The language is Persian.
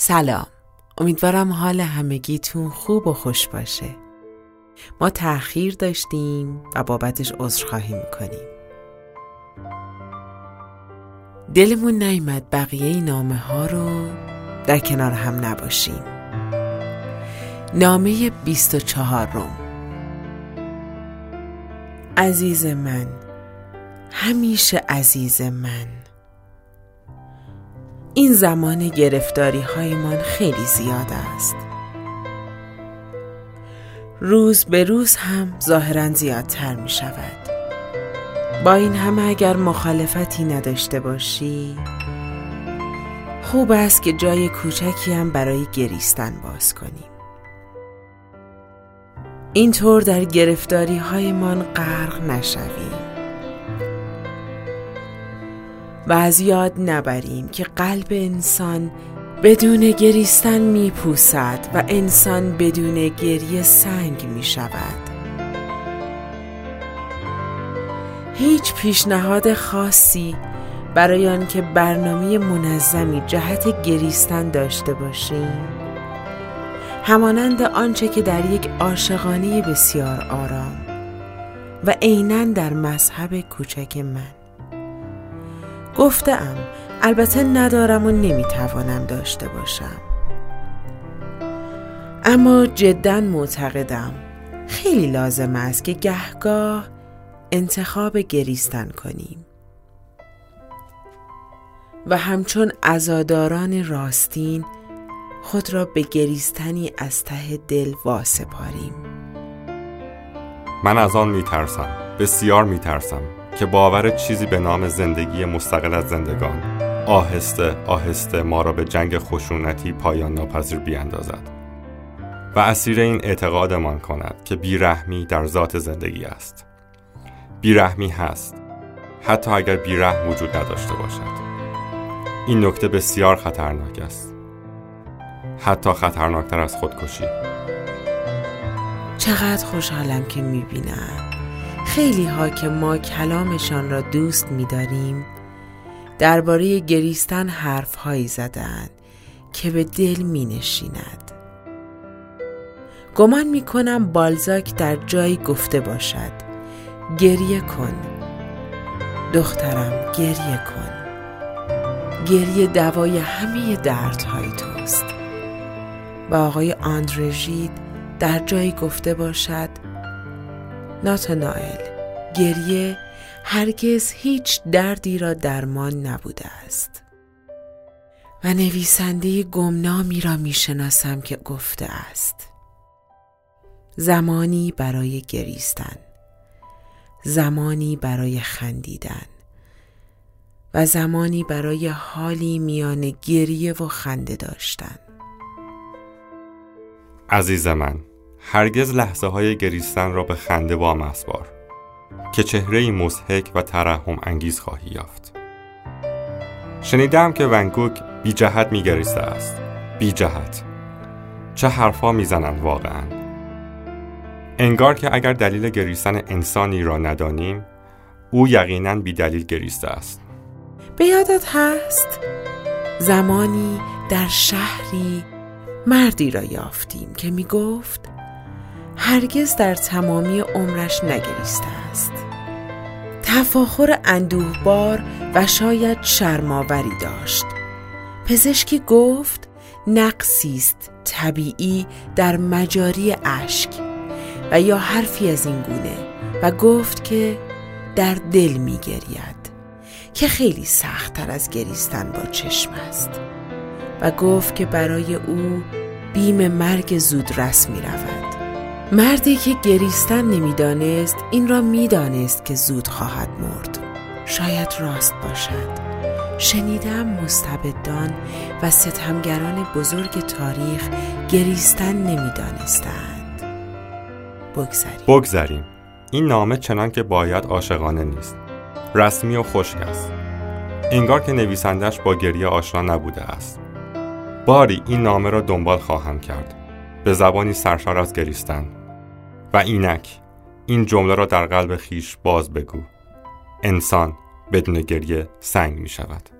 سلام. امیدوارم حال همگیتون خوب و خوش باشه. ما تأخیر داشتیم و بابتش عذرخواهی می‌کنیم. دلمون نیمد بقیه نامه ها رو در کنار هم نباشیم. نامه 24 روم. عزیز من همیشه عزیز من. این زمان گرفتاری من خیلی زیاد است. روز به روز هم ظاهرا زیادتر می شود با این همه اگر مخالفتی نداشته باشی خوب است که جای کوچکی هم برای گریستن باز کنیم. اینطور در گرفتاری هایمان غرق نشویم. و از یاد نبریم که قلب انسان بدون گریستن میپوسد و انسان بدون گریه سنگ می شود. هیچ پیشنهاد خاصی برای آنکه برنامه منظمی جهت گریستن داشته باشیم همانند آنچه که در یک عاشقانه بسیار آرام و عینا در مذهب کوچک من گفتم البته ندارم و نمی‌توانم داشته باشم. اما جدا معتقدم خیلی لازم است که گهگاه انتخاب گریستن کنیم. و همچون ازاداران راستین خود را به گریستنی از ته دل واسپاریم. من از آن میترسم. بسیار میترسم. که باور چیزی به نام زندگی مستقل از زندگان آهسته آهسته ما را به جنگ خشونتی پایان ناپذیر بیاندازد. و اسیر این اعتقادمان کند که بیرحمی در ذات زندگی است. بیرحمی هست حتی اگر بیرحم وجود نداشته باشد. این نکته بسیار خطرناک است. حتی خطرناکتر از خودکشی. چقدر خوشحالم که می‌بینم. خیلی ها که ما کلامشان را دوست میداریم درباره گریستن حرف هایی زدن که به دل می نشیند. گمان می کنم بالزاک در جایی گفته باشد گریه کن. دخترم گریه کن. گریه دوای همه دردهای توست. و آقای آندرژید در جایی گفته باشد ناتانائل گریه هرگز هیچ دردی را درمان نبوده است. و نویسنده گمنامی را می‌شناسم که گفته است. زمانی برای گریستن. زمانی برای خندیدن. و زمانی برای حالی میان گریه و خنده داشتن. عزیز من هرگز لحظه های گریستن را به خنده با مسبار که چهره مزهک و ترحم انگیز خواهی یافت. شنیدم که ونگوک بی جهت می گریسته است. بی جهت. چه حرفا می‌زنند واقعا. انگار که اگر دلیل گریستن انسانی را ندانیم او یقینا بی دلیل گریسته است. به یادت هست؟ زمانی در شهری مردی را یافتیم که می گفت هرگز در تمامی عمرش نگریسته است. تفاخر اندوهبار و شاید شرماوری داشت. پزشکی گفت نقصی است طبیعی در مجاری اشک و یا حرفی از این گونه و گفت که در دل می گرید که خیلی سختتر از گریستن با چشم است و گفت که برای او بیم مرگ زودرس می رود مردی که گریستن نمی‌دانست این را می‌دانست که زود خواهد مرد. شاید راست باشد. شنیدم مستبدان و ستمگران بزرگ تاریخ گریستن نمی‌دانستند. بگذریم. بگذریم. این نامه چنان که باید عاشقانه نیست. رسمی و خشک است. انگار که نویسندش با گریه آشنا نبوده است. باری این نامه را دنبال خواهم کرد. به زبانی سرشار از گریستن. و اینک. این جمله را در قلب خیش باز بگو. انسان بدون گریه سنگ می شود